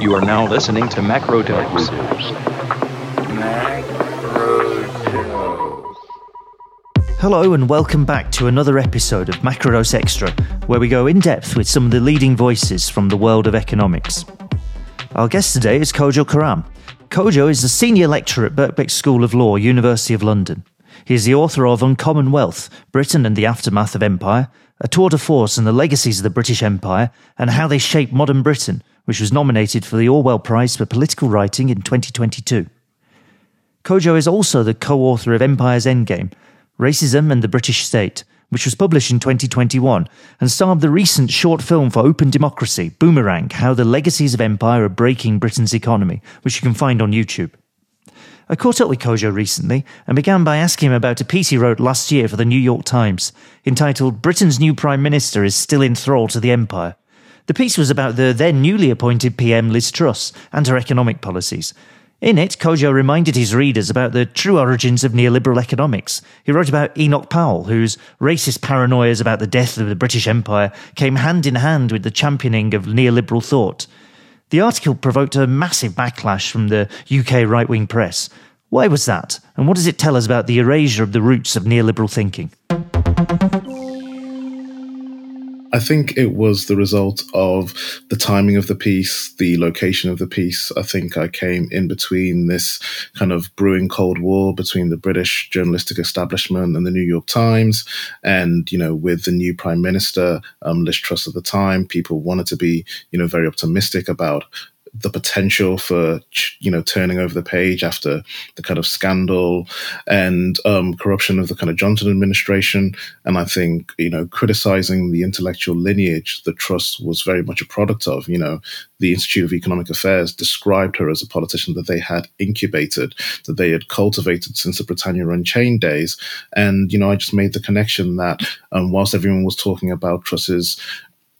You are now listening to Macrodose. Hello and welcome back to another episode of Macrodose Extra, where we go in depth with some of the leading voices from the world of economics. Our guest today is Kojo Koram. Kojo is a senior lecturer at Birkbeck School of Law, University of London. He is the author of Uncommon Wealth Britain and the Aftermath of Empire, a tour de force and the legacies of the British Empire, and how they Shape modern Britain, which was nominated for the Orwell Prize for Political Writing in 2022. Kojo is also the co author of Empire's Endgame Racism and the British State, which was published in 2021 and starred the recent short film for openDemocracy, Boomerang How the Legacies of Empire Are Breaking Britain's Economy, which you can find on YouTube. I caught up with Kojo recently and began by asking him about a piece he wrote last year for the New York Times entitled Britain's New Prime Minister is Still in Thrall to the Empire. The piece was about the then newly appointed PM Liz Truss and her economic policies. In it, Kojo reminded his readers about the true origins of neoliberal economics. He wrote about Enoch Powell, whose racist paranoias about the death of the British Empire came hand in hand with the championing of neoliberal thought. The article provoked a massive backlash from the UK right wing press. Why was that? And what does it tell us about the erasure of the roots of neoliberal thinking? I think it was the result of the timing of the piece, the location of the piece. I think I came in between this kind of brewing Cold War between the British journalistic establishment and the New York Times. And, you know, with the new Prime Minister, um, Liz Truss at the time, people wanted to be, you know, very optimistic about the potential for you know turning over the page after the kind of scandal and um, corruption of the kind of Johnson administration, and I think you know criticizing the intellectual lineage the Truss was very much a product of. You know, the Institute of Economic Affairs described her as a politician that they had incubated, that they had cultivated since the Britannia Unchained days, and you know I just made the connection that um, whilst everyone was talking about Truss's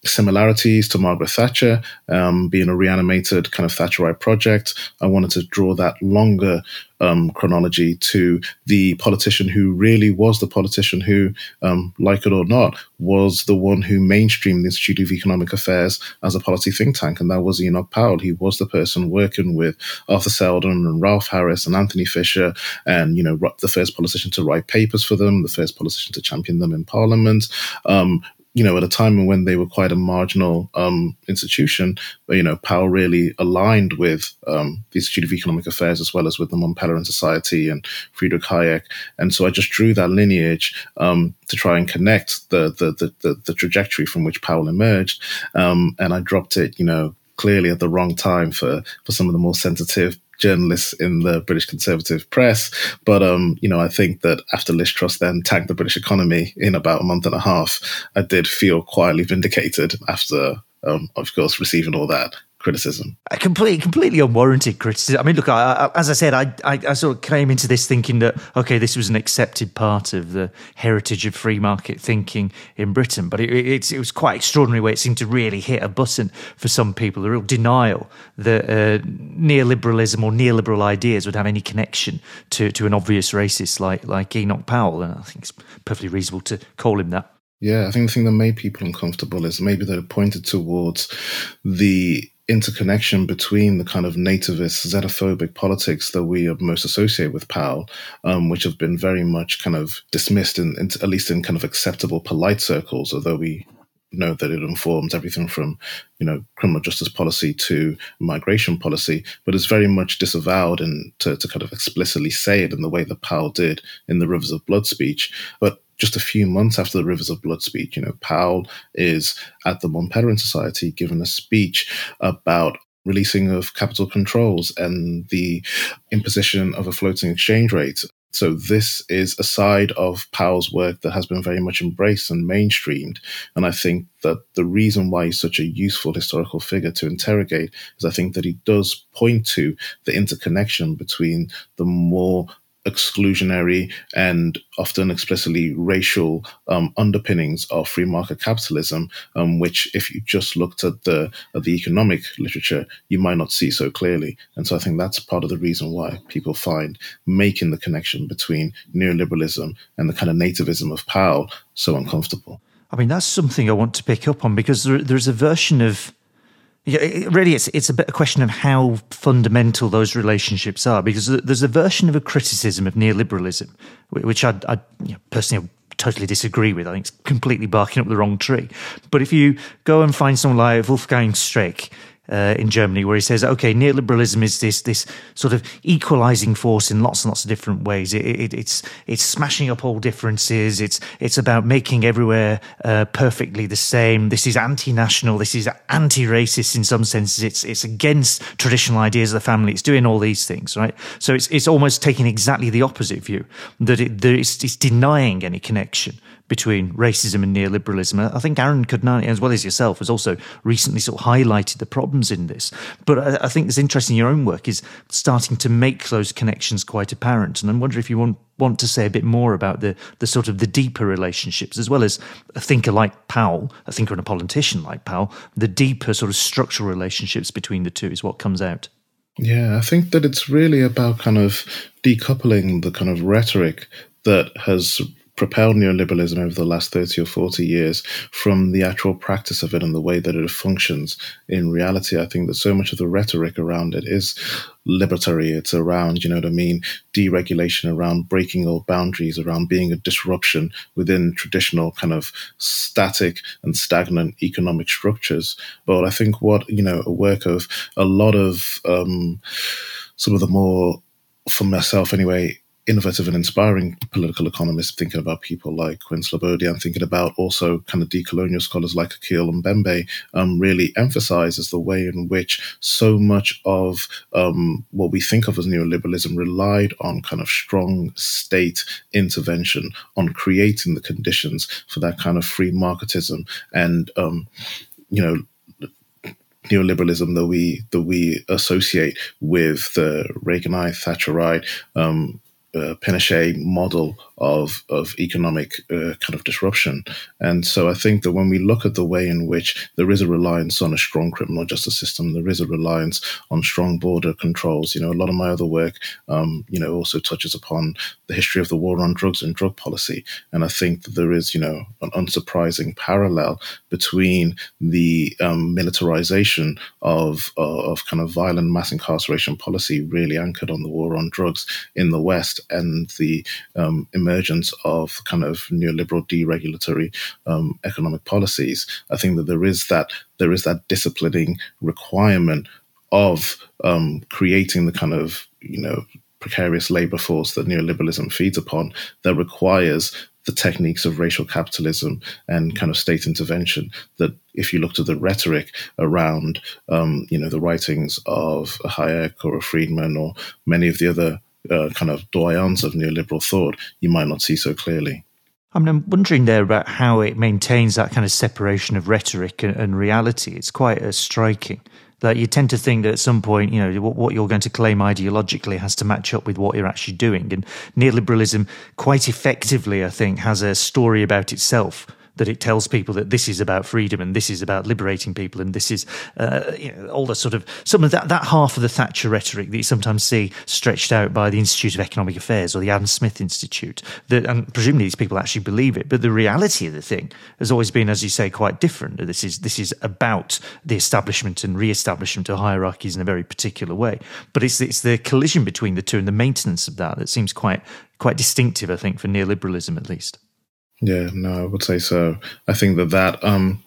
similarities to Margaret Thatcher, um, being a reanimated kind of Thatcherite project. I wanted to draw that longer um, chronology to the politician who really was the politician who, um, like it or not, was the one who mainstreamed the Institute of Economic Affairs as a policy think tank, and that was Enoch Powell. He was the person working with Arthur Seldon and Ralph Harris and Anthony Fisher, and you know, the first politician to write papers for them, the first politician to champion them in Parliament, um, you know, at a time when they were quite a marginal um, institution, you know, Powell really aligned with um, the Institute of Economic Affairs as well as with the Mont Pelerin Society and Friedrich Hayek. And so I just drew that lineage um, to try and connect the, the, the, the, the trajectory from which Powell emerged. Um, and I dropped it, you know, clearly at the wrong time for, for some of the more sensitive journalists in the British conservative press. But um, you know, I think that after Liz Truss then tanked the British economy in about a month and a half, I did feel quietly vindicated after, um, of course, receiving all that criticism. A completely, completely unwarranted criticism. I mean, look, I, I, as I said, I, I, sort of came into this thinking that okay, this was an accepted part of the heritage of free market thinking in Britain, but it, it, it was quite extraordinary where it seemed to really hit a button for some people. A real denial that uh, neoliberalism or neoliberal ideas would have any connection to to an obvious racist like like Enoch Powell, and I think it's perfectly reasonable to call him that. Yeah, I think the thing that made people uncomfortable is maybe they pointed towards the interconnection between the kind of nativist xenophobic politics that we most associate with Powell, um, which have been very much kind of dismissed in, in, at least in kind of acceptable polite circles, although we know that it informs everything from you know criminal justice policy to migration policy, but it's very much disavowed and to, to kind of explicitly say it in the way that Powell did in the Rivers of Blood speech. But just a few months after the Rivers of Blood speech, you know, Powell is at the Mont Pelerin Society giving a speech about releasing of capital controls and the imposition of a floating exchange rate. So this is a side of Powell's work that has been very much embraced and mainstreamed. And I think that the reason why he's such a useful historical figure to interrogate is I think that he does point to the interconnection between the more exclusionary and often explicitly racial um, underpinnings of free market capitalism, um, which, if you just looked at the at the economic literature, you might not see so clearly. And so, I think that's part of the reason why people find making the connection between neoliberalism and the kind of nativism of Powell so uncomfortable. I mean, that's something I want to pick up on because there, there's a version of Yeah, it, really, it's it's a bit a question of how fundamental those relationships are, because there's a version of a criticism of neoliberalism, which I, I you know, personally totally disagree with. I think it's completely barking up the wrong tree. But if you go and find someone like Wolfgang Streeck, uh, in Germany, where he says, okay, neoliberalism is this this sort of equalizing force in lots and lots of different ways. It, it, it's it's smashing up all differences. It's it's about making everywhere uh, perfectly the same. This is anti-national. This is anti-racist in some senses. It's it's against traditional ideas of the family. It's doing all these things, right? So it's it's almost taking exactly the opposite view that it that it's, it's denying any connection between racism and neoliberalism. I think Arun Kundnani, as well as yourself, has also recently sort of highlighted the problems in this. But I, I think it's interesting your own work is starting to make those connections quite apparent. And I wonder if you want want to say a bit more about the the sort of the deeper relationships, as well as a thinker like Powell, a thinker and a politician like Powell, the deeper sort of structural relationships between the two is what comes out. Yeah, I think that it's really about kind of decoupling the kind of rhetoric that has propelled neoliberalism over the last 30 or 40 years from the actual practice of it and the way that it functions in reality. I think that so much of the rhetoric around it is liberatory. It's around, you know what I mean, deregulation, around breaking old boundaries, around being a disruption within traditional kind of static and stagnant economic structures. But I think what, you know, a work of a lot of um, some of the more, for myself anyway, innovative and inspiring political economists, thinking about people like Quinn Slobodian, and thinking about also kind of decolonial scholars like Achille Mbembe, um, really emphasizes the way in which so much of um, what we think of as neoliberalism relied on kind of strong state intervention, on creating the conditions for that kind of free marketism and, um, you know, neoliberalism that we that we associate with the Reaganite, Thatcherite, um, uh, Pinochet model of of economic uh, kind of disruption. And so I think that when we look at the way in which there is a reliance on a strong criminal justice system, there is a reliance on strong border controls. You know, a lot of my other work, um, you know, also touches upon the history of the war on drugs and drug policy. And I think that there is, you know, an unsurprising parallel between the um, militarization of uh, of kind of violent mass incarceration policy, really anchored on the war on drugs in the West, and the um, emergence of kind of neoliberal deregulatory um, economic policies, I think that there is that there is that disciplining requirement of um, creating the kind of you know precarious labor force that neoliberalism feeds upon that requires the techniques of racial capitalism and kind of state intervention. That if you looked at the rhetoric around um, you know the writings of a Hayek or a Friedman or many of the other uh, kind of doyens of neoliberal thought, you might not see so clearly. I mean, I'm wondering there about how it maintains that kind of separation of rhetoric and, and reality. It's quite uh, striking that you tend to think that at some point, you know, what, what, you're going to claim ideologically has to match up with what you're actually doing. And neoliberalism, quite effectively, I think, has a story about itself that it tells people that this is about freedom and this is about liberating people and this is uh, you know, all the sort of some of that that half of the Thatcher rhetoric that you sometimes see stretched out by the Institute of Economic Affairs or the Adam Smith Institute. That and presumably these people actually believe it, but the reality of the thing has always been, as you say, quite different. This is this is about the establishment and re-establishment of hierarchies in a very particular way. But it's it's the collision between the two and the maintenance of that that seems quite quite distinctive, I think, for neoliberalism at least. Yeah, no, I would say so. I think that that um,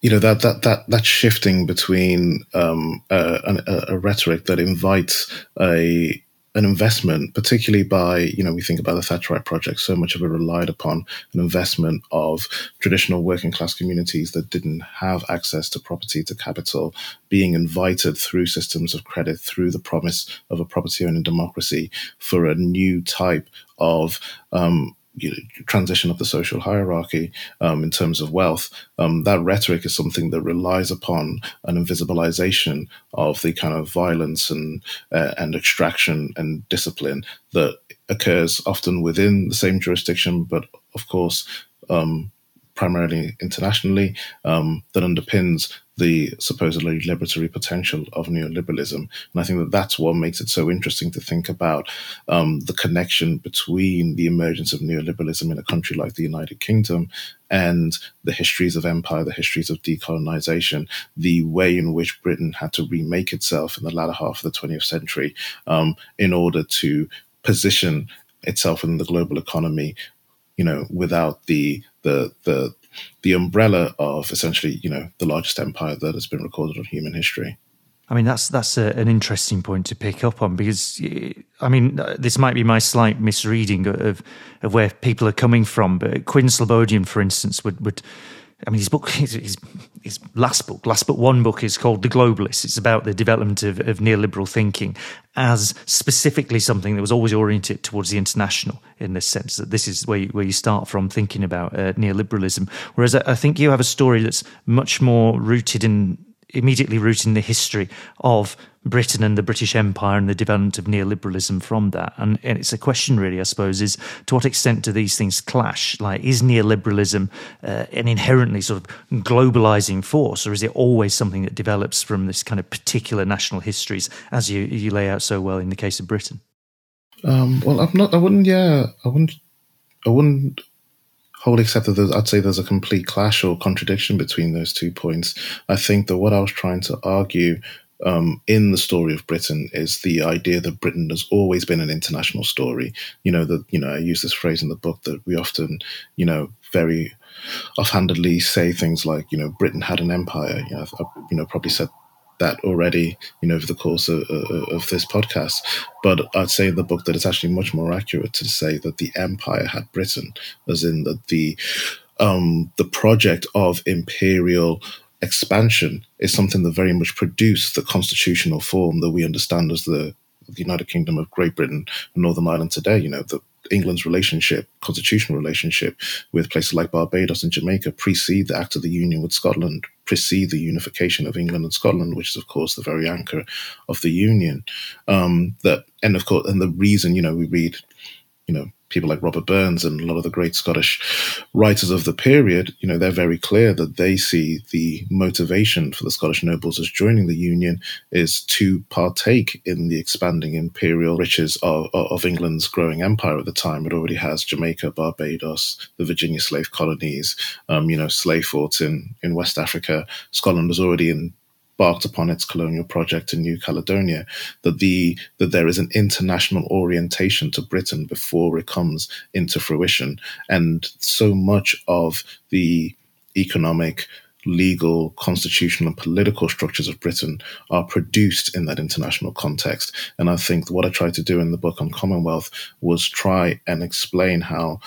you know that that that that shifting between um, a, a, a rhetoric that invites a an investment, particularly by, you know, we think about the Thatcherite project, so much of it relied upon an investment of traditional working class communities that didn't have access to property, to capital, being invited through systems of credit, through the promise of a property owning democracy for a new type of um, you know, transition of the social hierarchy um, in terms of wealth, um, that rhetoric is something that relies upon an invisibilization of the kind of violence and uh, and extraction and discipline that occurs often within the same jurisdiction, but of course. Um, primarily internationally, um, that underpins the supposedly liberatory potential of neoliberalism. And I think that that's what makes it so interesting to think about um, the connection between the emergence of neoliberalism in a country like the United Kingdom and the histories of empire, the histories of decolonization, the way in which Britain had to remake itself in the latter half of the 20th century um, in order to position itself in the global economy, you know, without the the the the umbrella of essentially, you know, the largest empire that has been recorded on human history. I mean, that's that's a, an interesting point to pick up on because, I mean, this might be my slight misreading of of where people are coming from. But Quinn Slobodian, for instance, would would I mean, his book, his, his, his, last book, last but one book is called The Globalist. It's about the development of, of, neoliberal thinking as specifically something that was always oriented towards the international in this sense that this is where you, where you start from thinking about uh, neoliberalism. Whereas I, I think you have a story that's much more rooted in immediately rooted in the history of Britain and the British Empire and the development of neoliberalism from that. And, and, it's a question, really, I suppose, is to what extent do these things clash? Like, is neoliberalism uh, an inherently sort of globalizing force, or is it always something that develops from this kind of particular national histories, as you, you lay out so well in the case of Britain? Um, well, I'm not. I wouldn't. Yeah, I wouldn't. I wouldn't wholly accept that I'd say there's a complete clash or contradiction between those two points. I think that what I was trying to argue um, in the story of Britain is the idea that Britain has always been an international story. You know that you know I use this phrase in the book that we often you know very offhandedly say things like you know Britain had an empire. You know, I've, you know probably said that already, you know, over the course of, of, this podcast. But I'd say in the book that it's actually much more accurate to say that the empire had Britain, as in that the um, the project of imperial expansion is something that very much produced the constitutional form that we understand as the, the United Kingdom of Great Britain and Northern Ireland today. You know, the England's relationship, constitutional relationship with places like Barbados and Jamaica precede the Act of the Union with Scotland, precede the unification of England and Scotland, which is of course the very anchor of the Union. Um, that and of course, and the reason you know we read, you know, people like Robert Burns and a lot of the great Scottish writers of the period, you know, they're very clear that they see the motivation for the Scottish nobles as joining the Union is to partake in the expanding imperial riches of, of England's growing empire at the time. It already has Jamaica, Barbados, the Virginia slave colonies, um, you know, slave forts in, in West Africa. Scotland was already in embarked upon its colonial project in New Caledonia, that the that there is an international orientation to Britain before it comes into fruition, and so much of the economic legal, constitutional, and political structures of Britain are produced in that international context. And I think what I tried to do in the book Uncommon Wealth was try and explain how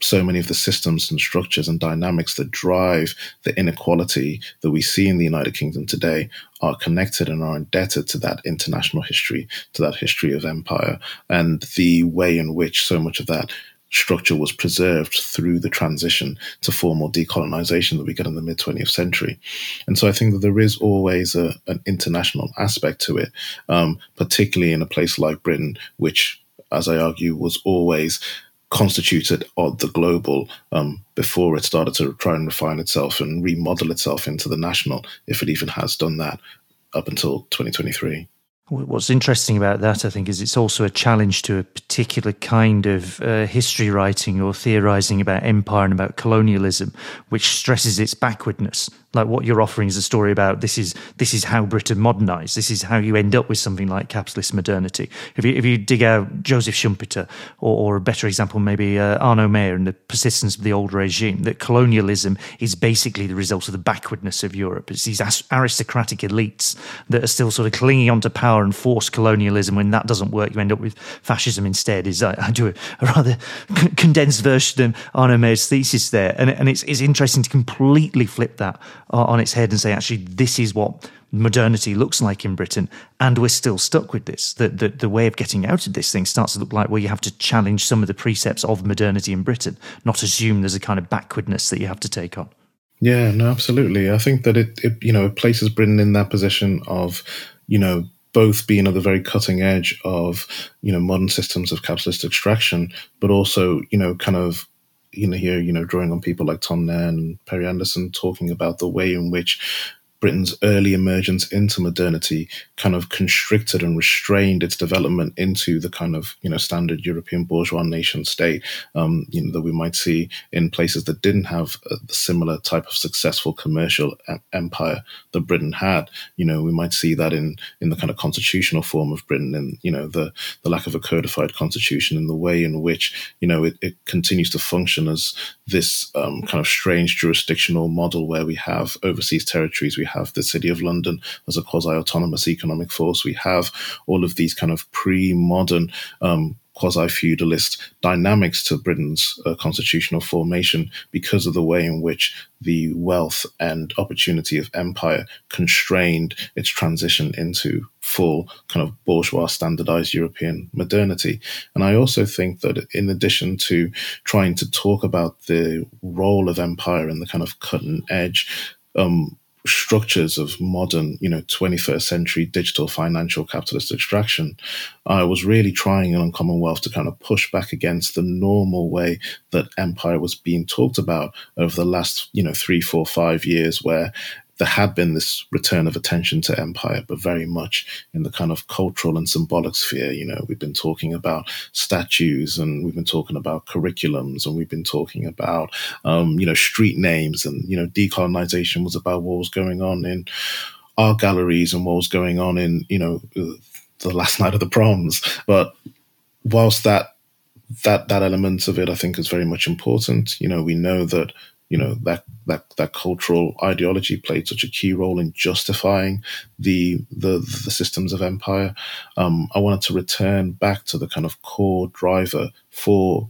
so many of the systems and structures and dynamics that drive the inequality that we see in the United Kingdom today are connected and are indebted to that international history, to that history of empire, and the way in which so much of that structure was preserved through the transition to formal decolonization that we get in the mid 20th century. And so I think that there is always a, an international aspect to it, um, particularly in a place like Britain, which, as I argue, was always constituted of the global um, before it started to try and refine itself and remodel itself into the national, if it even has done that up until 2023. What's interesting about that, I think, is it's also a challenge to a particular kind of uh, history writing or theorizing about empire and about colonialism, which stresses its backwardness like what you're offering is a story about this is this is how Britain modernized. This is how you end up with something like capitalist modernity. If you if you dig out Joseph Schumpeter, or, or a better example, maybe uh, Arno Mayer and the persistence of the old regime, that colonialism is basically the result of the backwardness of Europe. It's these aristocratic elites that are still sort of clinging onto power and force colonialism. When that doesn't work, you end up with fascism instead. Is I, I do a, a rather condensed version of Arno Mayer's thesis there, and and it's it's interesting to completely flip that Uh, on its head and say, actually, this is what modernity looks like in Britain, and we're still stuck with this. The, the, the way of getting out of this thing starts to look like where you have to challenge some of the precepts of modernity in Britain, not assume there's a kind of backwardness that you have to take on. Yeah, no, absolutely. I think that it, it you know, it places Britain in that position of, you know, both being at the very cutting edge of, you know, modern systems of capitalist extraction, but also, you know, kind of you know, here, you know, drawing on people like Tom Nairn and Perry Anderson talking about the way in which Britain's early emergence into modernity kind of constricted and restrained its development into the kind of you know standard European bourgeois nation state um, you know that we might see in places that didn't have a similar type of successful commercial empire that Britain had. You know, we might see that in in the kind of constitutional form of Britain, and you know the the lack of a codified constitution, and the way in which you know it, it continues to function as this um, kind of strange jurisdictional model where we have overseas territories, we have the City of London as a quasi autonomous economic force. We have all of these kind of pre modern um, quasi feudalist dynamics to Britain's uh, constitutional formation because of the way in which the wealth and opportunity of empire constrained its transition into full kind of bourgeois standardized European modernity. And I also think that in addition to trying to talk about the role of empire in the kind of cutting edge um, structures of modern, you know, 21st century digital financial capitalist extraction, I was really trying in Commonwealth to kind of push back against the normal way that empire was being talked about over the last, you know, three, four, five years, where there had been this return of attention to empire, but very much in the kind of cultural and symbolic sphere. You know, we've been talking about statues and we've been talking about curriculums and we've been talking about, um, you know, street names and, you know, decolonization was about what was going on in art galleries and what was going on in, you know, the last night of the proms. But whilst that that that element of it I think is very much important. You know, we know that you know that that that cultural ideology played such a key role in justifying the the, the systems of empire. Um, I wanted to return back to the kind of core driver for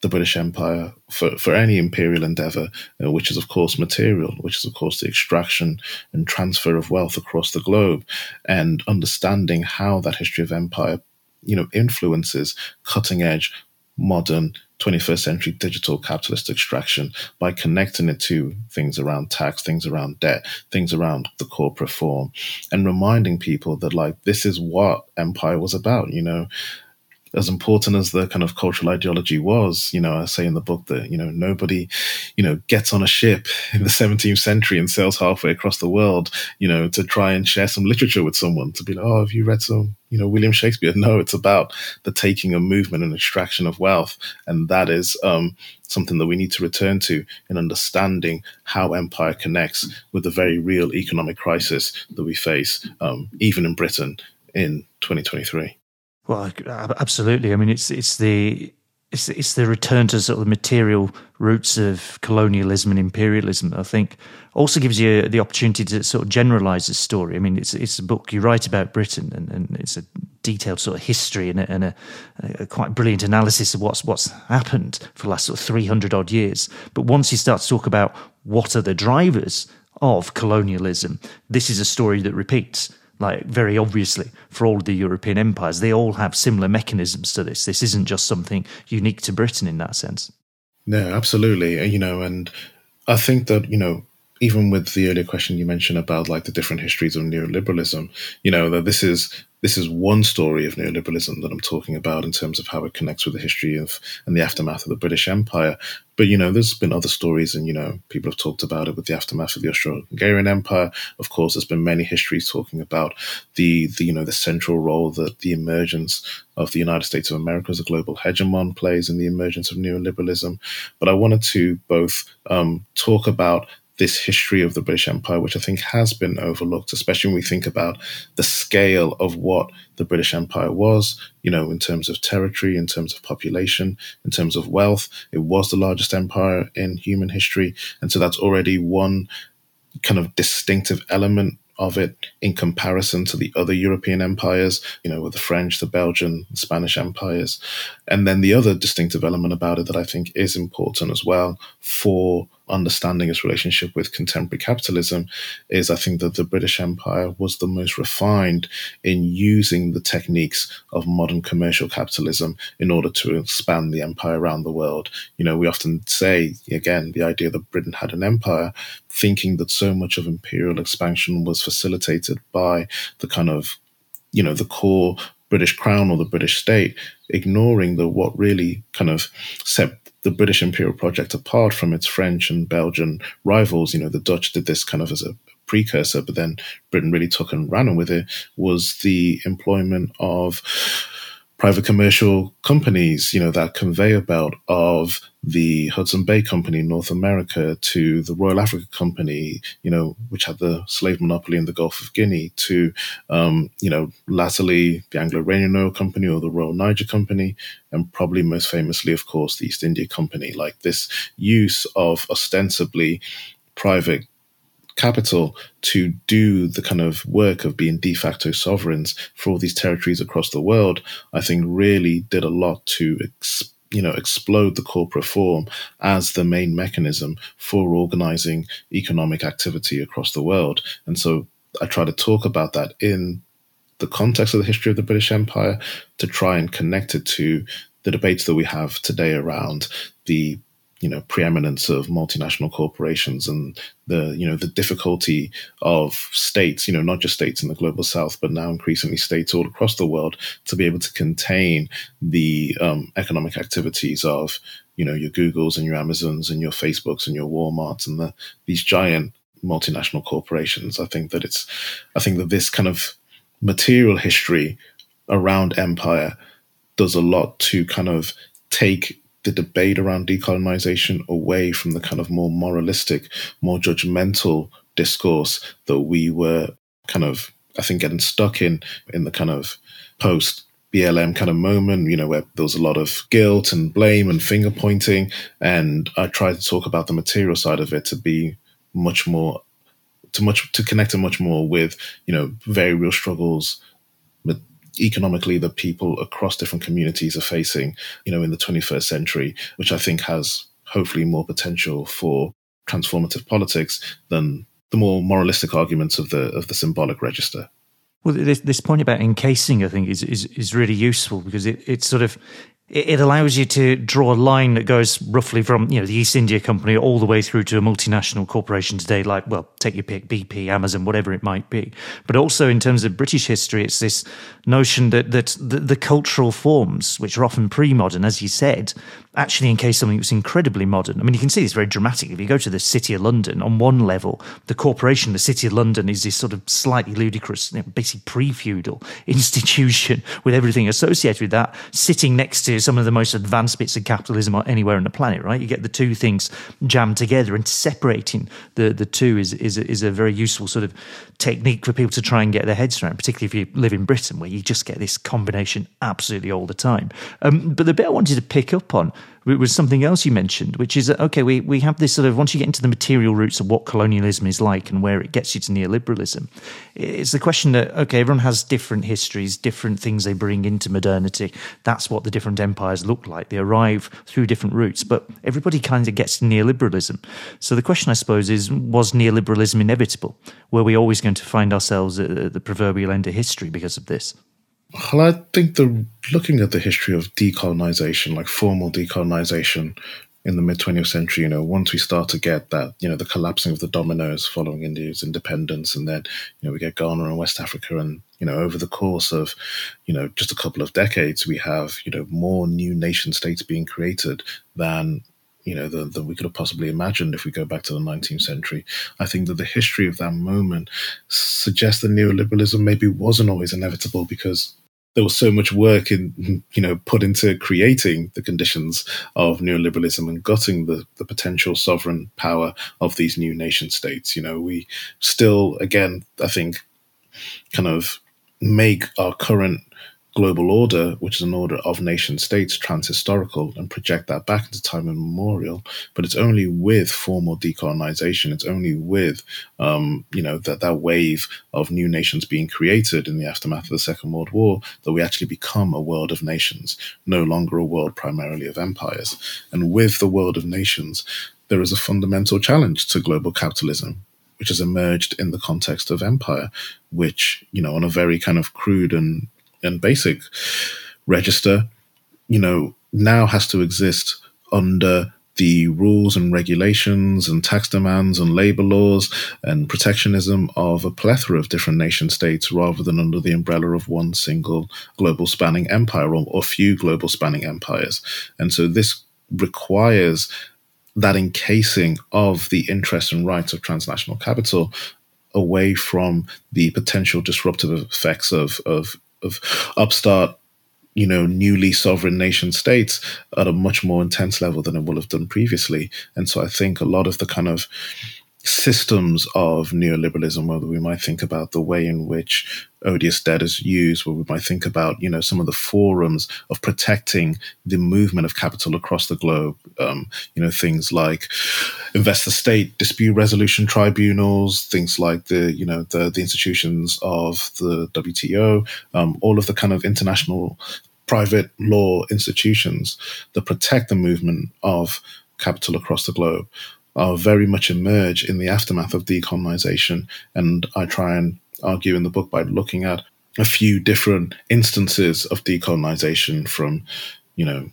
the British Empire for, for any imperial endeavor, uh, which is of course material, which is of course the extraction and transfer of wealth across the globe, and understanding how that history of empire, you know, influences cutting edge, modern 21st century digital capitalist extraction by connecting it to things around tax, things around debt, things around the corporate form, and reminding people that like this is what empire was about. You know, as important as the kind of cultural ideology was, you know, I say in the book that, you know, nobody, you know, gets on a ship in the 17th century and sails halfway across the world, you know, to try and share some literature with someone to be like, oh, have you read some, you know, William Shakespeare? No, it's about the taking of movement and extraction of wealth. And that is um, something that we need to return to in understanding how empire connects with the very real economic crisis that we face, um, even in Britain in 2023. Well, absolutely. I mean, it's it's the it's it's the return to sort of the material roots of colonialism and imperialism. I think also gives you the opportunity to sort of generalize the story. I mean, it's it's a book you write about Britain, and, and it's a detailed sort of history and a, and a, a quite brilliant analysis of what's what's happened for the last sort of three hundred odd years. But once you start to talk about what are the drivers of colonialism, this is a story that repeats like very obviously for all the European empires, they all have similar mechanisms to this. This isn't just something unique to Britain in that sense. No, absolutely. Uh, you know, and I think that, you know, even with the earlier question you mentioned about like the different histories of neoliberalism, you know, that this is this is one story of neoliberalism that I'm talking about in terms of how it connects with the history of and the aftermath of the British Empire. But you know, there's been other stories, and you know, people have talked about it with the aftermath of the Austro-Hungarian Empire. Of course, there's been many histories talking about the, the you know the central role that the emergence of the United States of America as a global hegemon plays in the emergence of neoliberalism. But I wanted to both um, talk about this history of the British Empire, which I think has been overlooked, especially when we think about the scale of what the British Empire was, you know, in terms of territory, in terms of population, in terms of wealth. It was the largest empire in human history. And so that's already one kind of distinctive element of it in comparison to the other European empires, you know, with the French, the Belgian, the Spanish empires. And then the other distinctive element about it that I think is important as well for understanding its relationship with contemporary capitalism is I think that the British Empire was the most refined in using the techniques of modern commercial capitalism in order to expand the empire around the world. You know, we often say, again, the idea that Britain had an empire, thinking that so much of imperial expansion was facilitated by the kind of you know the core British crown or the British state, ignoring the what really kind of set the British imperial project apart from its French and Belgian rivals. You know, the Dutch did this kind of as a precursor, but then Britain really took and ran with it, was the employment of private commercial companies, you know, that conveyor belt of the Hudson Bay Company in North America to the Royal Africa Company, you know, which had the slave monopoly in the Gulf of Guinea, to, um, you know, latterly the Anglo Iranian Oil Company or the Royal Niger Company, and probably most famously, of course, the East India Company. Like this use of ostensibly private capital to do the kind of work of being de facto sovereigns for all these territories across the world, I think really did a lot to you know explode the corporate form as the main mechanism for organizing economic activity across the world. And so I try to talk about that in the context of the history of the British Empire to try and connect it to the debates that we have today around the you know preeminence of multinational corporations and the you know the difficulty of states you know not just states in the global south but now increasingly states all across the world to be able to contain the um, economic activities of you know your googles and your amazons and your facebooks and your walmarts and the, these giant multinational corporations. I think that it's i think that this kind of material history around empire does a lot to kind of take the debate around decolonization away from the kind of more moralistic, more judgmental discourse that we were kind of, I think, getting stuck in in the kind of post BLM kind of moment, you know, where there was a lot of guilt and blame and finger pointing. And I tried to talk about the material side of it to be much more, to much, to connect it much more with, you know, very real struggles economically that people across different communities are facing, you know, in the 21st century, which I think has hopefully more potential for transformative politics than the more moralistic arguments of the of the symbolic register. Well, this, this point about encasing, I think, is is, is really useful because it, it sort of it allows you to draw a line that goes roughly from you know the East India Company all the way through to a multinational corporation today, like well, take your pick, BP, Amazon, whatever it might be. But also in terms of British history, it's this notion that that the, the cultural forms, which are often pre-modern, as you said, actually encase something that's incredibly modern. I mean, you can see this very dramatically. If you go to the City of London, on one level, the corporation, the City of London, is this sort of slightly ludicrous, you know, basically pre-feudal institution with everything associated with that, sitting next to some of the most advanced bits of capitalism anywhere on the planet, right? You get the two things jammed together and separating the, the two is, is, is a very useful sort of technique for people to try and get their heads around, particularly if you live in Britain where you just get this combination absolutely all the time. Um, but the bit I wanted to pick up on was something else you mentioned, which is that, okay, we, we have this sort of, once you get into the material roots of what colonialism is like and where it gets you to neoliberalism, it's the question that, okay, everyone has different histories, different things they bring into modernity. That's what the different empires look like. They arrive through different routes, but everybody kind of gets to neoliberalism. So the question, I suppose, is was neoliberalism inevitable? Were we always going to find ourselves at the proverbial end of history because of this? Well, I think the looking at the history of decolonization, like formal decolonization in the mid 20th century, you know, once we start to get that, you know, the collapsing of the dominoes following India's independence, and then, you know, we get Ghana and West Africa, and, you know, over the course of, you know, just a couple of decades, we have, you know, more new nation states being created than you know than, than we could have possibly imagined if we go back to the 19th century. I think that the history of that moment suggests that neoliberalism maybe wasn't always inevitable because there was so much work in you know put into creating the conditions of neoliberalism and gutting the, the potential sovereign power of these new nation states you know we still again i think kind of make our current global order, which is an order of nation states, transhistorical, and project that back into time immemorial. But it's only with formal decolonization, it's only with, um, you know, that, that wave of new nations being created in the aftermath of the Second World War that we actually become a world of nations, no longer a world primarily of empires. And with the world of nations, there is a fundamental challenge to global capitalism, which has emerged in the context of empire, which, you know, on a very kind of crude and and basic register, you know, now has to exist under the rules and regulations and tax demands and labor laws and protectionism of a plethora of different nation states rather than under the umbrella of one single global spanning empire or, or few global spanning empires. And so this requires that encasing of the interests and rights of transnational capital away from the potential disruptive effects of of of upstart you know, newly sovereign nation states at a much more intense level than it will have done previously. And so I think a lot of the kind of systems of neoliberalism, whether we might think about the way in which odious debt is used, where we might think about, you know, some of the forums of protecting the movement of capital across the globe, um, you know, things like investor state dispute resolution tribunals, things like the, you know, the, the institutions of the WTO, um, all of the kind of international private law institutions that protect the movement of capital across the globe are very much emerge in the aftermath of decolonization. And I try and argue in the book by looking at a few different instances of decolonization from, you know,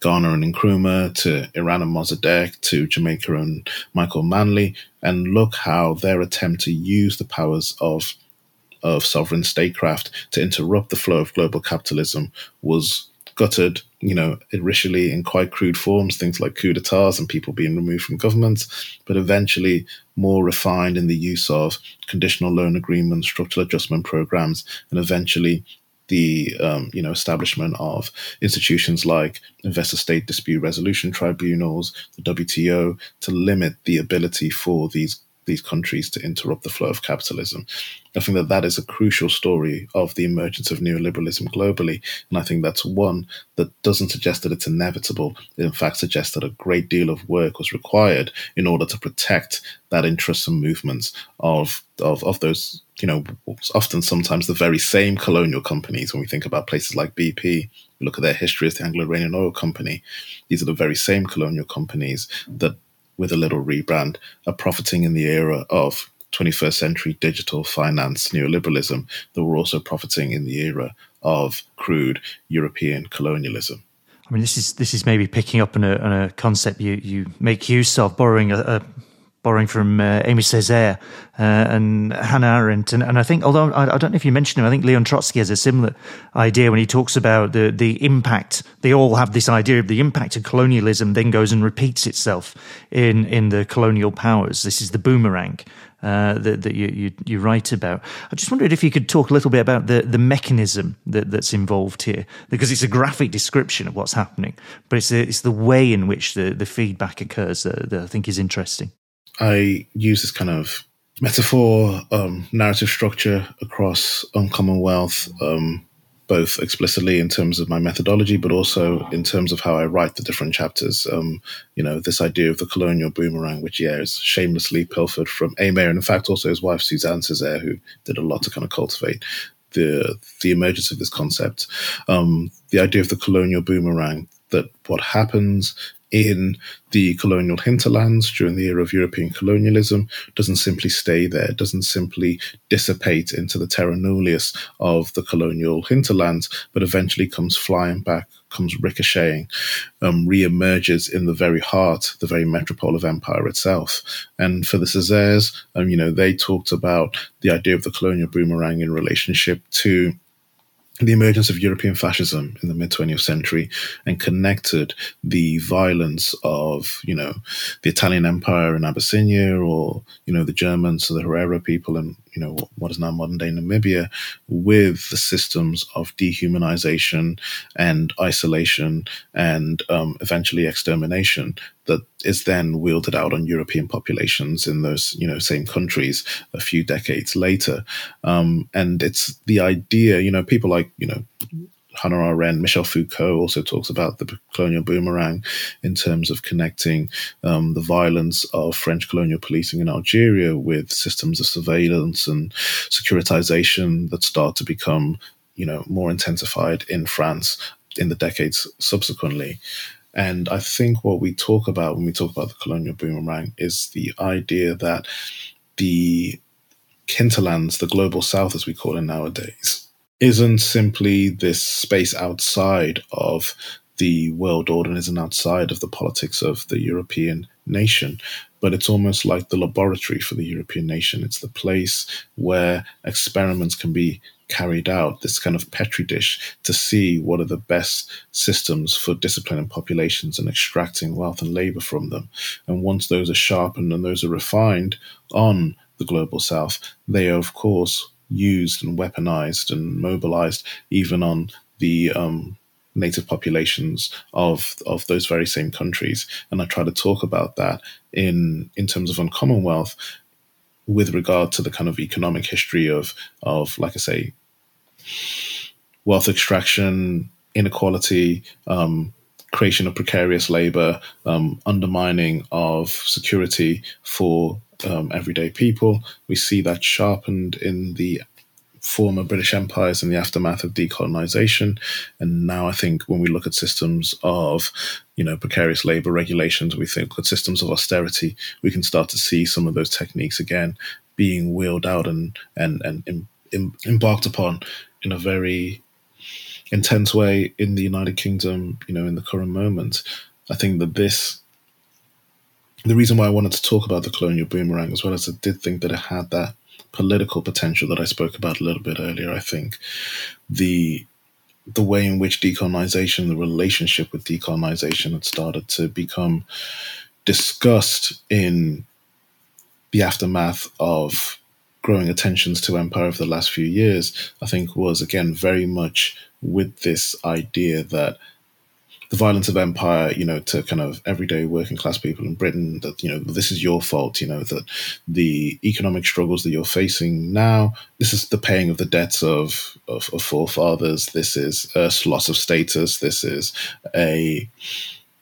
Ghana and Nkrumah to Iran and Mossadegh to Jamaica and Michael Manley, and look how their attempt to use the powers of of sovereign statecraft to interrupt the flow of global capitalism was gutted, you know, initially in quite crude forms, things like coup d'etats and people being removed from governments, but eventually more refined in the use of conditional loan agreements, structural adjustment programs, and eventually the um, you know establishment of institutions like investor state dispute resolution tribunals, the WTO, to limit the ability for these these countries to interrupt the flow of capitalism. I think that that is a crucial story of the emergence of neoliberalism globally. And I think that's one that doesn't suggest that it's inevitable. It in fact suggests that a great deal of work was required in order to protect that interests and movements of, of, of those, you know, often sometimes the very same colonial companies. When we think about places like BP, look at their history as the Anglo-Iranian Oil Company. These are the very same colonial companies that with a little rebrand, are profiting in the era of 21st century digital finance neoliberalism that were also profiting in the era of crude European colonialism. I mean, this is this is maybe picking up on a, on a concept you, you make use of, borrowing a, a borrowing from uh, Aimé Césaire uh, and Hannah Arendt. And, and I think, although I, I, don't know if you mentioned him, I think Leon Trotsky has a similar idea when he talks about the, the impact. They all have this idea of the impact of colonialism then goes and repeats itself in, in the colonial powers. This is the boomerang. Uh, that, that you, you, you, write about. I just wondered if you could talk a little bit about the, the mechanism that, that's involved here, because it's a graphic description of what's happening, but it's, a, it's the way in which the, the feedback occurs that, that I think is interesting. I use this kind of metaphor, um, narrative structure across Uncommonwealth, um, both explicitly in terms of my methodology, but also in terms of how I write the different chapters. Um, you know, this idea of the colonial boomerang, which, yeah, is shamelessly pilfered from Aimé, and in fact also his wife, Suzanne Césaire, who did a lot to kind of cultivate the the emergence of this concept. Um, the idea of the colonial boomerang, that what happens in the colonial hinterlands during the era of European colonialism doesn't simply stay there, doesn't simply dissipate into the terra nullius of the colonial hinterlands, but eventually comes flying back, comes ricocheting, um, re-emerges in the very heart, the very metropole of empire itself. And for the Césaires, um, you know, they talked about the idea of the colonial boomerang in relationship to the emergence of European fascism in the mid 20th century and connected the violence of, you know, the Italian Empire in Abyssinia or, you know, the Germans, the Herero people in, you know, what is now modern day Namibia with the systems of dehumanization and isolation and um, eventually extermination that is then wielded out on European populations in those, you know, same countries a few decades later. Um, and it's the idea, you know, people like, you know, Hannah Arendt, Michel Foucault also talks about the colonial boomerang in terms of connecting um, the violence of French colonial policing in Algeria with systems of surveillance and securitization that start to become, you know, more intensified in France in the decades subsequently. And I think what we talk about when we talk about the colonial boomerang is the idea that the hinterlands, the global south as we call it nowadays, isn't simply this space outside of the world order and isn't outside of the politics of the European nation, but it's almost like the laboratory for the European nation. It's the place where experiments can be carried out, this kind of petri dish, to see what are the best systems for disciplining populations and extracting wealth and labor from them. And once those are sharpened and those are refined on the global south, they are, of course used and weaponized and mobilized even on the um, native populations of of those very same countries. And I try to talk about that in in terms of uncommon wealth with regard to the kind of economic history of of like I say wealth extraction, inequality, um, creation of precarious labor, um, undermining of security for um, everyday people. We see that sharpened in the former British empires in the aftermath of decolonization. And now I think when we look at systems of, you know, precarious labor regulations, we think at systems of austerity, we can start to see some of those techniques again being wheeled out and and and em, em, embarked upon in a very intense way in the United Kingdom, you know, in the current moment. I think that this the reason why I wanted to talk about the colonial boomerang as well as I did think that it had that political potential that I spoke about a little bit earlier. I think the the way in which decolonization, the relationship with decolonization, had started to become discussed in the aftermath of growing attentions to empire over the last few years, I think was again very much with this idea that the violence of empire, you know, to kind of everyday working class people in Britain that, you know, this is your fault, you know, that the economic struggles that you're facing now, this is the paying of the debts of, of, of forefathers. This is a loss of status. This is a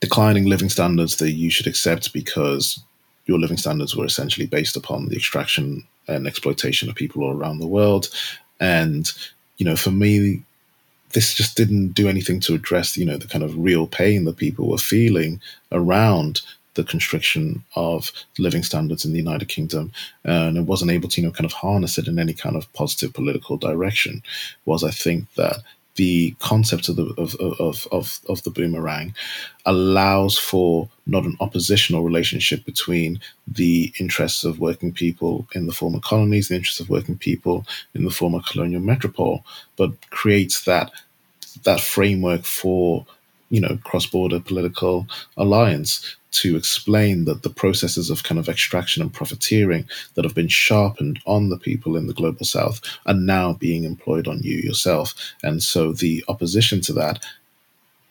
declining living standards that you should accept because your living standards were essentially based upon the extraction and exploitation of people all around the world. And, you know, for me, this just didn't do anything to address, you know, the kind of real pain that people were feeling around the constriction of living standards in the United Kingdom, and it wasn't able to, you know, kind of harness it in any kind of positive political direction. Was I think that the concept of the of, of, of, of the boomerang allows for not an oppositional relationship between the interests of working people in the former colonies, the interests of working people in the former colonial metropole, but creates that that framework for you know cross-border political alliance to explain that the processes of kind of extraction and profiteering that have been sharpened on the people in the global south are now being employed on you yourself. And so the opposition to that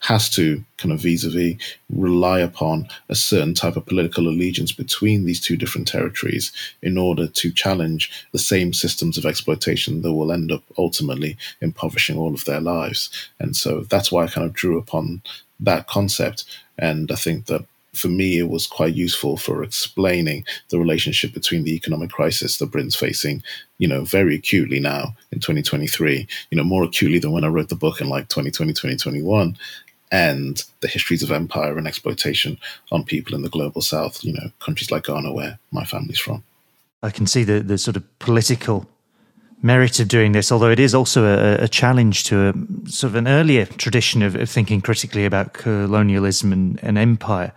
has to kind of vis-a-vis rely upon a certain type of political allegiance between these two different territories in order to challenge the same systems of exploitation that will end up ultimately impoverishing all of their lives. And so that's why I kind of drew upon that concept. And I think that for me, it was quite useful for explaining the relationship between the economic crisis that Britain's facing, you know, very acutely now in 2023, you know, more acutely than when I wrote the book in like 2020, 2021, and the histories of empire and exploitation on people in the global south, you know, countries like Ghana, where my family's from. I can see the, the sort of political merit of doing this, although it is also a, a challenge to a sort of an earlier tradition of, of thinking critically about colonialism and, and empire.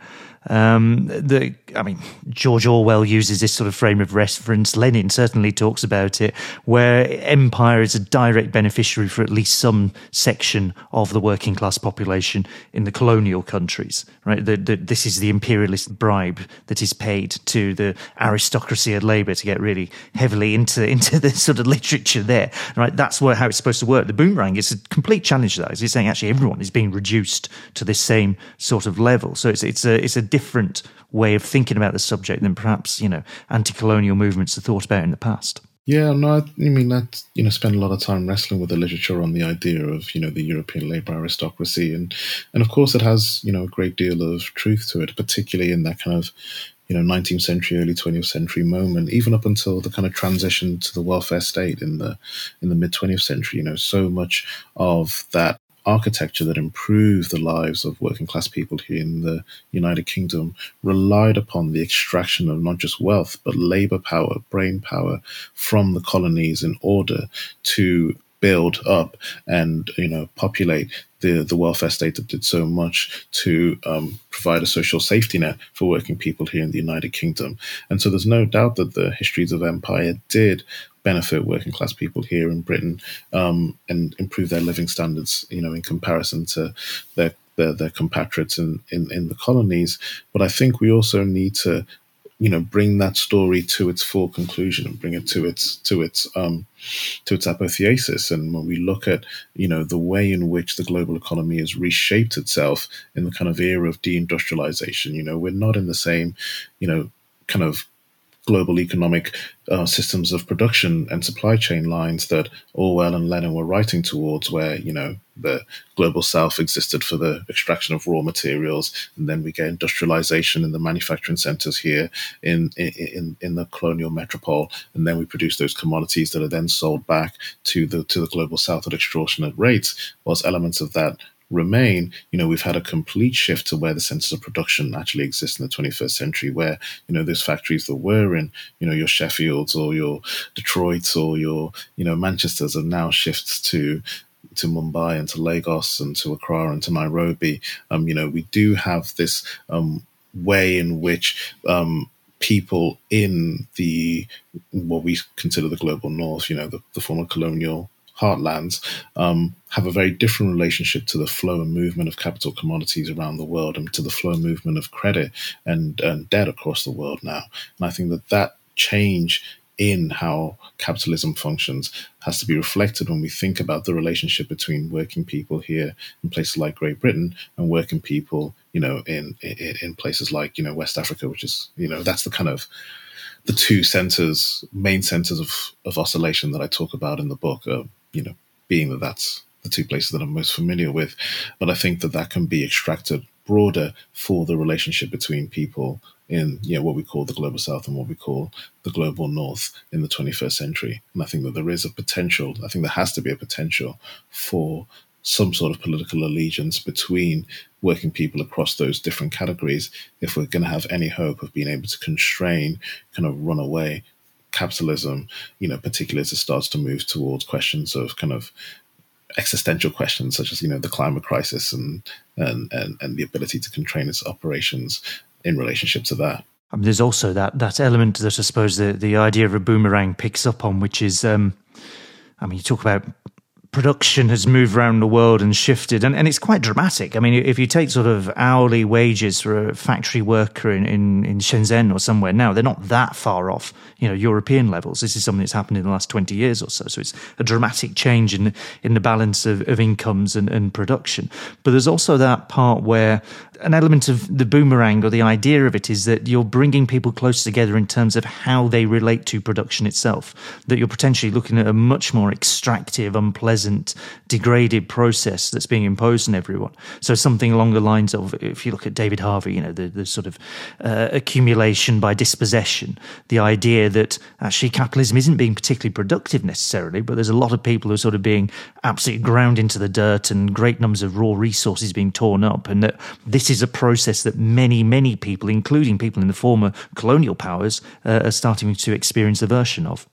Um, the, I mean, George Orwell uses this sort of frame of reference. Lenin certainly talks about it, where empire is a direct beneficiary for at least some section of the working class population in the colonial countries. Right, the, the, this is the imperialist bribe that is paid to the aristocracy of labour to get really heavily into into the sort of literature there. Right, that's where, how it's supposed to work. The boomerang is a complete challenge to that. It's saying actually everyone is being reduced to this same sort of level. So it's it's a it's a different way of thinking about the subject than perhaps you know anti-colonial movements have thought about in the past. Yeah, no, I mean that you know spend a lot of time wrestling with the literature on the idea of you know the European labour aristocracy, and and of course it has you know a great deal of truth to it, particularly in that kind of you know 19th century, early 20th century moment, even up until the kind of transition to the welfare state in the in the mid 20th century. You know, so much of that architecture that improved the lives of working class people here in the United Kingdom relied upon the extraction of not just wealth, but labor power, brain power from the colonies in order to build up and you know populate the the welfare state that did so much to um, provide a social safety net for working people here in the United Kingdom. And so there's no doubt that the histories of empire did benefit working class people here in Britain um, and improve their living standards, you know, in comparison to their their, their compatriots in, in, in the colonies. But I think we also need to you know bring that story to its full conclusion and bring it to its to its um to its apotheosis. And when we look at you know the way in which the global economy has reshaped itself in the kind of era of deindustrialization you know we're not in the same you know kind of global economic uh, systems of production and supply chain lines that Orwell and Lenin were writing towards, where you know the global south existed for the extraction of raw materials, and then we get industrialization in the manufacturing centers here in in in the colonial metropole, and then we produce those commodities that are then sold back to the to the global south at extortionate rates. Was elements of that remain, you know, we've had a complete shift to where the centers of production actually exist in the 21st century, where, you know, those factories that were in, you know, your Sheffields or your Detroits or your, you know, Manchesters have now shifted to to Mumbai and to Lagos and to Accra and to Nairobi. Um, you know, we do have this um, way in which um, people in the what we consider the global north, you know, the, the former colonial heartlands um, have a very different relationship to the flow and movement of capital commodities around the world and to the flow and movement of credit and, and debt across the world now. And I think that that change in how capitalism functions has to be reflected when we think about the relationship between working people here in places like Great Britain and working people, you know, in, in, in places like, you know, West Africa, which is, you know, that's the kind of the two centers, main centers of, of oscillation that I talk about in the book. Uh, you know, being that that's the two places that I'm most familiar with. But I think that that can be extracted broader for the relationship between people in you know what we call the global south and what we call the global north in the 21st century and i think that there is a potential i think there has to be a potential for some sort of political allegiance between working people across those different categories if we're going to have any hope of being able to constrain kind of run away capitalism, you know, particularly as it starts to move towards questions of kind of existential questions such as you know the climate crisis and and and, and the ability to constrain its operations in relationship to that. I mean, there's also that that element that I suppose the the idea of a boomerang picks up on, which is, um, I mean, you talk about production has moved around the world and shifted, and, and it's quite dramatic. I mean, if you take sort of hourly wages for a factory worker in, in, in Shenzhen or somewhere now, they're not that far off, you know, European levels. This is something that's happened in the last 20 years or so. So it's a dramatic change in, in the balance of, of incomes and, and production. But there's also that part where an element of the boomerang or the idea of it is that you're bringing people closer together in terms of how they relate to production itself, that you're potentially looking at a much more extractive, unpleasant, degraded process that's being imposed on everyone. So something along the lines of, if you look at David Harvey, you know, the, the sort of uh, accumulation by dispossession, the idea that actually capitalism isn't being particularly productive necessarily, but there's a lot of people who are sort of being absolutely ground into the dirt and great numbers of raw resources being torn up, and that this is a process that many, many people, including people in the former colonial powers, uh, are starting to experience the version of.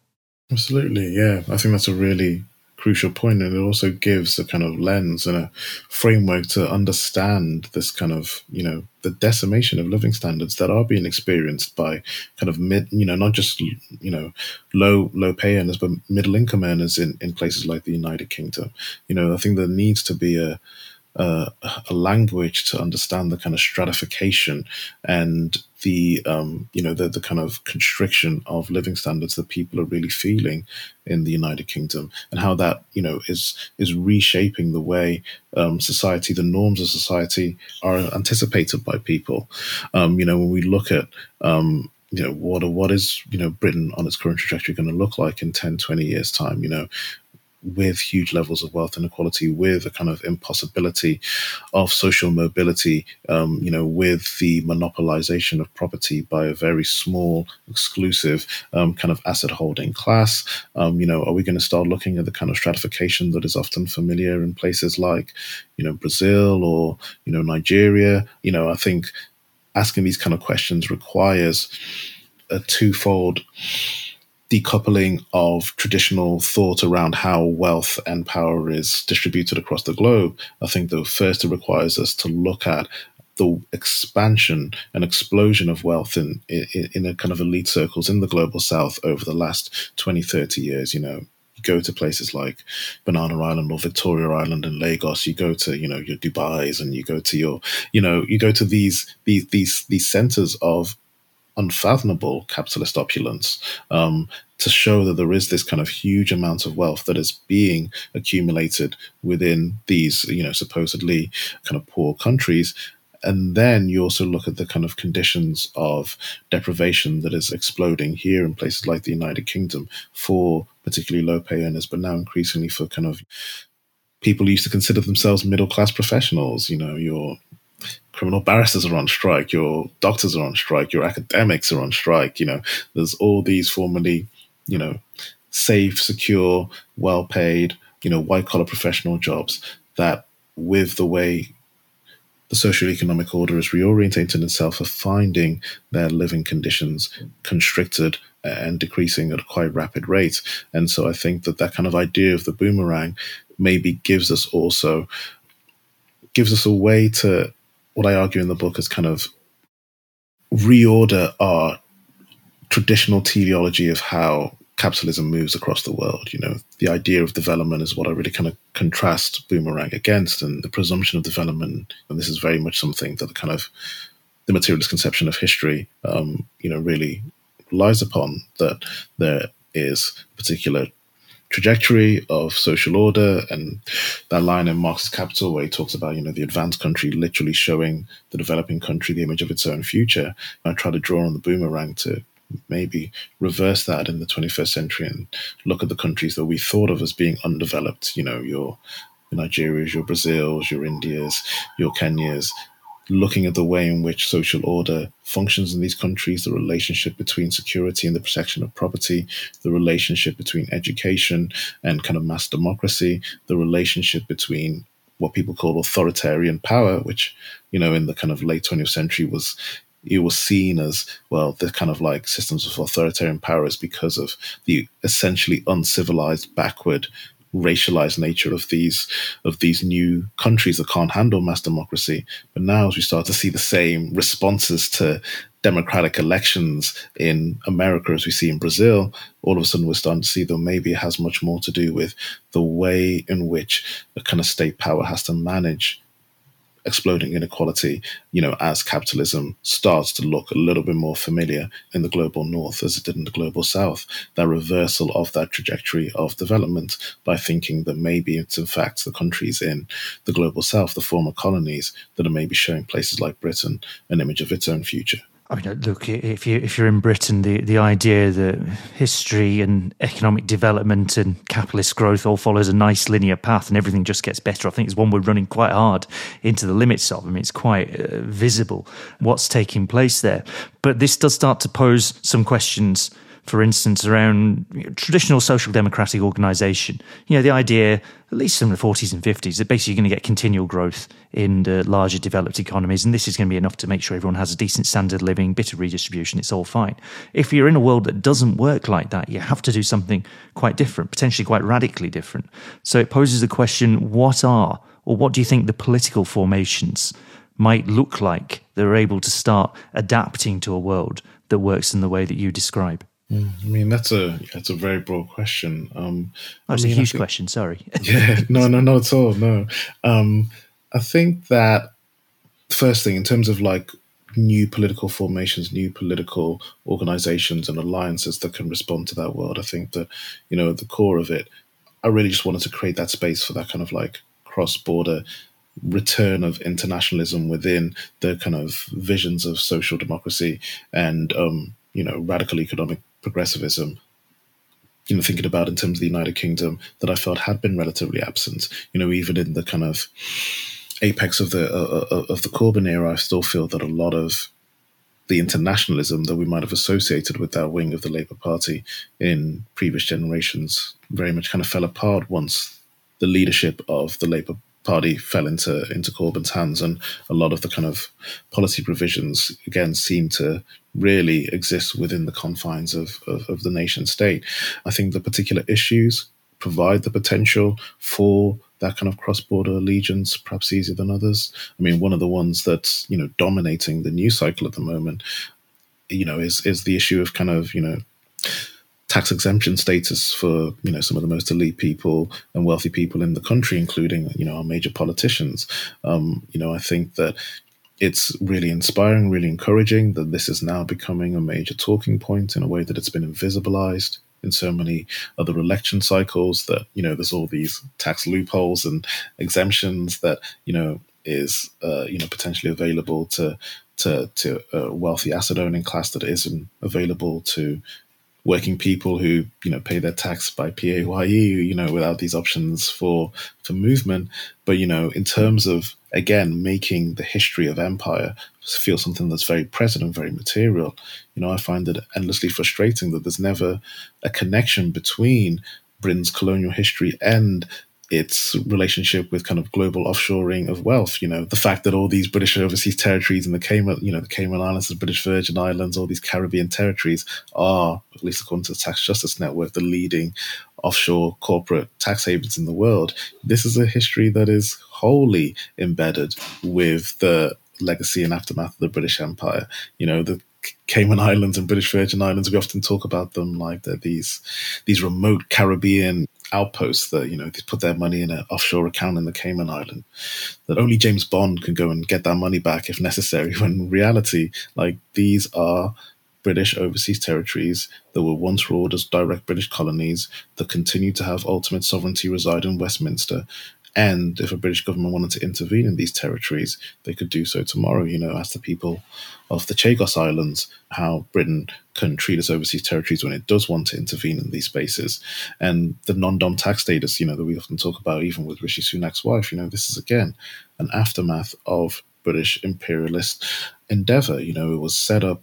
Absolutely, yeah. I think that's a really crucial point, and it also gives a kind of lens and a framework to understand this kind of, you know, the decimation of living standards that are being experienced by kind of mid, you know, not just you know low low pay earners, but middle income earners in in places like the United Kingdom. You know, I think there needs to be a uh, a language to understand the kind of stratification and the um, you know the, the kind of constriction of living standards that people are really feeling in the United Kingdom and how that you know is is reshaping the way um, society the norms of society are anticipated by people. Um, you know when we look at um, you know what what is you know Britain on its current trajectory going to look like in 10 20 years time you know with huge levels of wealth inequality, with a kind of impossibility of social mobility, um, you know, with the monopolization of property by a very small, exclusive um, kind of asset holding class. Um, you know, are we going to start looking at the kind of stratification that is often familiar in places like, you know, Brazil or, you know, Nigeria? You know, I think asking these kind of questions requires a twofold decoupling of traditional thought around how wealth and power is distributed across the globe, I think that first it requires us to look at the expansion and explosion of wealth in, in, in a kind of elite circles in the global south over the last 20, 30 years. You know, go to places like Banana Island or Victoria Island and Lagos, you go to, you know, your Dubai's and you go to your, you know, you go to these, these, these, these centers of unfathomable capitalist opulence um, to show that there is this kind of huge amount of wealth that is being accumulated within these, you know, supposedly kind of poor countries. And then you also look at the kind of conditions of deprivation that is exploding here in places like the United Kingdom for particularly low pay earners, but now increasingly for kind of people used to consider themselves middle class professionals. You know, your criminal barristers are on strike, your doctors are on strike, your academics are on strike. You know, there's all these formerly, you know, safe, secure, well paid, you know, white collar professional jobs that with the way the socio-economic order is reorientating itself are finding their living conditions constricted and decreasing at a quite rapid rate. And so I think that that kind of idea of the boomerang maybe gives us also gives us a way to what I argue in the book is kind of reorder our traditional teleology of how capitalism moves across the world. You know, the idea of development is what I really kind of contrast Boomerang against, and the presumption of development. And this is very much something that the kind of the materialist conception of history, um, you know, really relies upon. That there is a particular trajectory of social order and that line in Marx's Capital where he talks about, you know, the advanced country literally showing the developing country the image of its own future. I try to draw on the boomerang to maybe reverse that in the 21st century and look at the countries that we thought of as being undeveloped, you know, your Nigerias, your Brazils, your Indias, your Kenyas, looking at the way in which social order functions in these countries, the relationship between security and the protection of property, the relationship between education and kind of mass democracy, the relationship between what people call authoritarian power, which, you know, in the kind of late 20th century was it was seen as well the kind of like systems of authoritarian powers because of the essentially uncivilized backward racialized nature of these of these new countries that can't handle mass democracy. But now, as we start to see the same responses to democratic elections in America as we see in Brazil, all of a sudden we're starting to see that maybe it has much more to do with the way in which a kind of state power has to manage exploding inequality, you know, as capitalism starts to look a little bit more familiar in the global north as it did in the global south, that reversal of that trajectory of development by thinking that maybe it's in fact the countries in the global south, the former colonies, that are maybe showing places like Britain an image of its own future. I mean, look, if you if you're in Britain, the, the idea that history and economic development and capitalist growth all follows a nice linear path and everything just gets better, I think is one we're running quite hard into the limits of. I mean, it's quite uh, visible what's taking place there. But this does start to pose some questions for instance, around traditional social democratic organisation. You know, the idea, at least in the 40s and 50s, that basically you're going to get continual growth in the larger developed economies, and this is going to be enough to make sure everyone has a decent standard of living, bit of redistribution, it's all fine. If you're in a world that doesn't work like that, you have to do something quite different, potentially quite radically different. So it poses the question what are, or what do you think the political formations might look like that are able to start adapting to a world that works in the way that you describe? Mm, I mean, that's a that's a very broad question. Um, oh, it's I mean, a huge think, question. Sorry. yeah, no, no, not at all. No, um, I think that first thing in terms of like new political formations, new political organizations and alliances that can respond to that world. I think that you know at the core of it, I really just wanted to create that space for that kind of like cross border return of internationalism within the kind of visions of social democracy and um, you know radical economic progressivism you know, thinking about in terms of the United Kingdom that I felt had been relatively absent. You know, even in the kind of apex of the uh, uh, of the Corbyn era, I still feel that a lot of the internationalism that we might have associated with that wing of the Labour Party in previous generations very much kind of fell apart once the leadership of the Labour Party fell into into Corbyn's hands, and a lot of the kind of policy provisions again seem to really exist within the confines of, of, of the nation state. I think the particular issues provide the potential for that kind of cross-border allegiance perhaps easier than others. I mean, one of the ones that's you know dominating the news cycle at the moment, you know, is is the issue of kind of you know tax exemption status for you know some of the most elite people and wealthy people in the country, including you know our major politicians. Um, you know, I think that it's really inspiring, really encouraging that this is now becoming a major talking point in a way that it's been invisibilized in so many other election cycles that you know there's all these tax loopholes and exemptions that you know is uh, you know potentially available to to to a wealthy asset owning class that isn't available to working people who you know pay their tax by PAYE, you know, without these options for for movement. But you know, in terms of again making the history of empire feel something that's very present and very material, you know, I find it endlessly frustrating that there's never a connection between Britain's colonial history and its relationship with kind of global offshoring of wealth. You know, the fact that all these British overseas territories and the Cayman, you know, the Cayman Islands, the British Virgin Islands, all these Caribbean territories are, at least according to the Tax Justice Network, the leading offshore corporate tax havens in the world. This is a history that is wholly embedded with the legacy and aftermath of the British Empire. You know, the Cayman Islands and British Virgin Islands, we often talk about them like they're these these remote Caribbean outposts that you know they put their money in an offshore account in the Cayman Island. That only James Bond can go and get that money back if necessary. When reality, like these are British overseas territories that were once ruled as direct British colonies that continue to have ultimate sovereignty reside in Westminster and if a British government wanted to intervene in these territories, they could do so tomorrow. You know, ask the people of the Chagos Islands how Britain can treat its overseas territories when it does want to intervene in these spaces. And the non dom tax status, you know, that we often talk about, even with Rishi Sunak's wife, you know, this is again an aftermath of British imperialist endeavor. You know, it was set up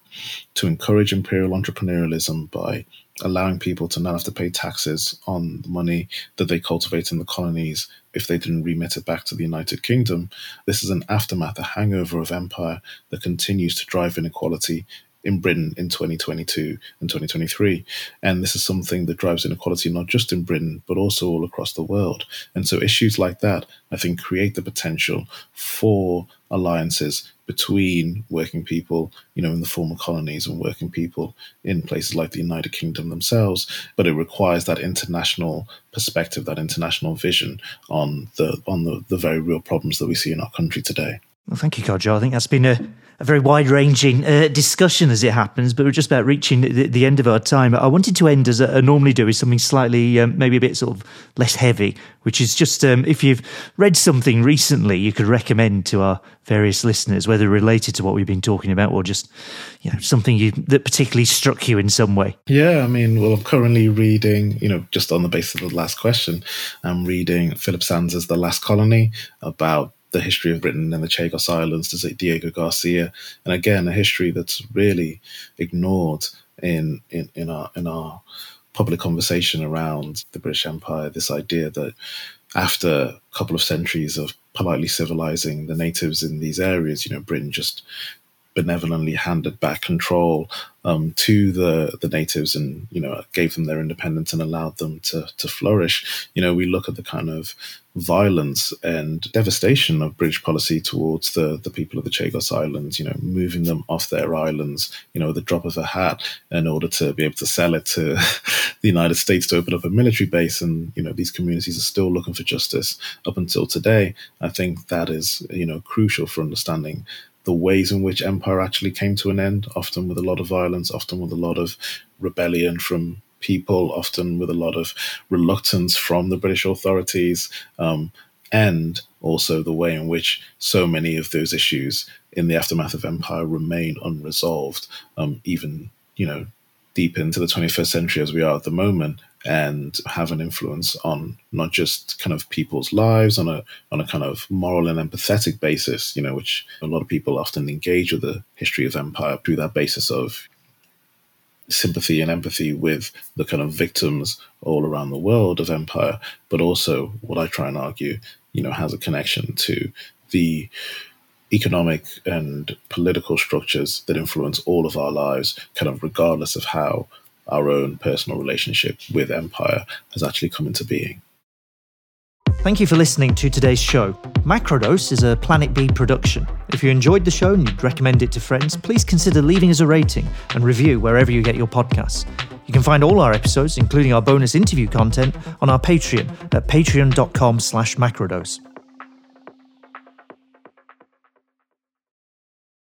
to encourage imperial entrepreneurialism by allowing people to not have to pay taxes on the money that they cultivate in the colonies if they didn't remit it back to the United Kingdom. This is an aftermath, a hangover of empire that continues to drive inequality in Britain in 2022 and 2023. And this is something that drives inequality not just in Britain, but also all across the world. And so issues like that, I think, create the potential for alliances between working people, you know, in the former colonies and working people in places like the United Kingdom themselves. But it requires that international perspective, that international vision on the on the, the very real problems that we see in our country today. Well, thank you, Kojo. I think that's been a a very wide ranging uh, discussion as it happens, but we're just about reaching the, the end of our time. I wanted to end as I normally do, with something slightly, um, maybe a bit sort of less heavy, which is just um, if you've read something recently, you could recommend to our various listeners, whether related to what we've been talking about or just you know something you, that particularly struck you in some way. Yeah, I mean, well, I'm currently reading, you know, just on the basis of the last question, I'm reading Philippe Sands' The Last Colony about the history of Britain and the Chagos Islands to Diego Garcia, and again a history that's really ignored in in, in our in our public conversation around the British Empire. This idea that after a couple of centuries of politely civilizing the natives in these areas, you know, Britain just benevolently handed back control um, to the the natives and you know gave them their independence and allowed them to to flourish. You know, we look at the kind of violence and devastation of British policy towards the the people of the Chagos Islands. You know, moving them off their islands. You know, the drop of a hat in order to be able to sell it to the United States to open up a military base. And you know, these communities are still looking for justice up until today. I think that is you know crucial for understanding the ways in which empire actually came to an end, often with a lot of violence, often with a lot of rebellion from people, often with a lot of reluctance from the British authorities, um, and also the way in which so many of those issues in the aftermath of empire remain unresolved, um, even you know deep into the 21st century as we are at the moment and have an influence on not just kind of people's lives on a on a kind of moral and empathetic basis, you know, which a lot of people often engage with the history of empire through that basis of sympathy and empathy with the kind of victims all around the world of empire, but also what I try and argue, you know, has a connection to the economic and political structures that influence all of our lives, kind of regardless of how our own personal relationship with empire has actually come into being. Thank you for listening to today's show. Macrodose is a Planet B production. If you enjoyed the show and you'd recommend it to friends, please consider leaving us a rating and review wherever you get your podcasts. You can find all our episodes, including our bonus interview content, on our Patreon at patreon.com slash macrodose.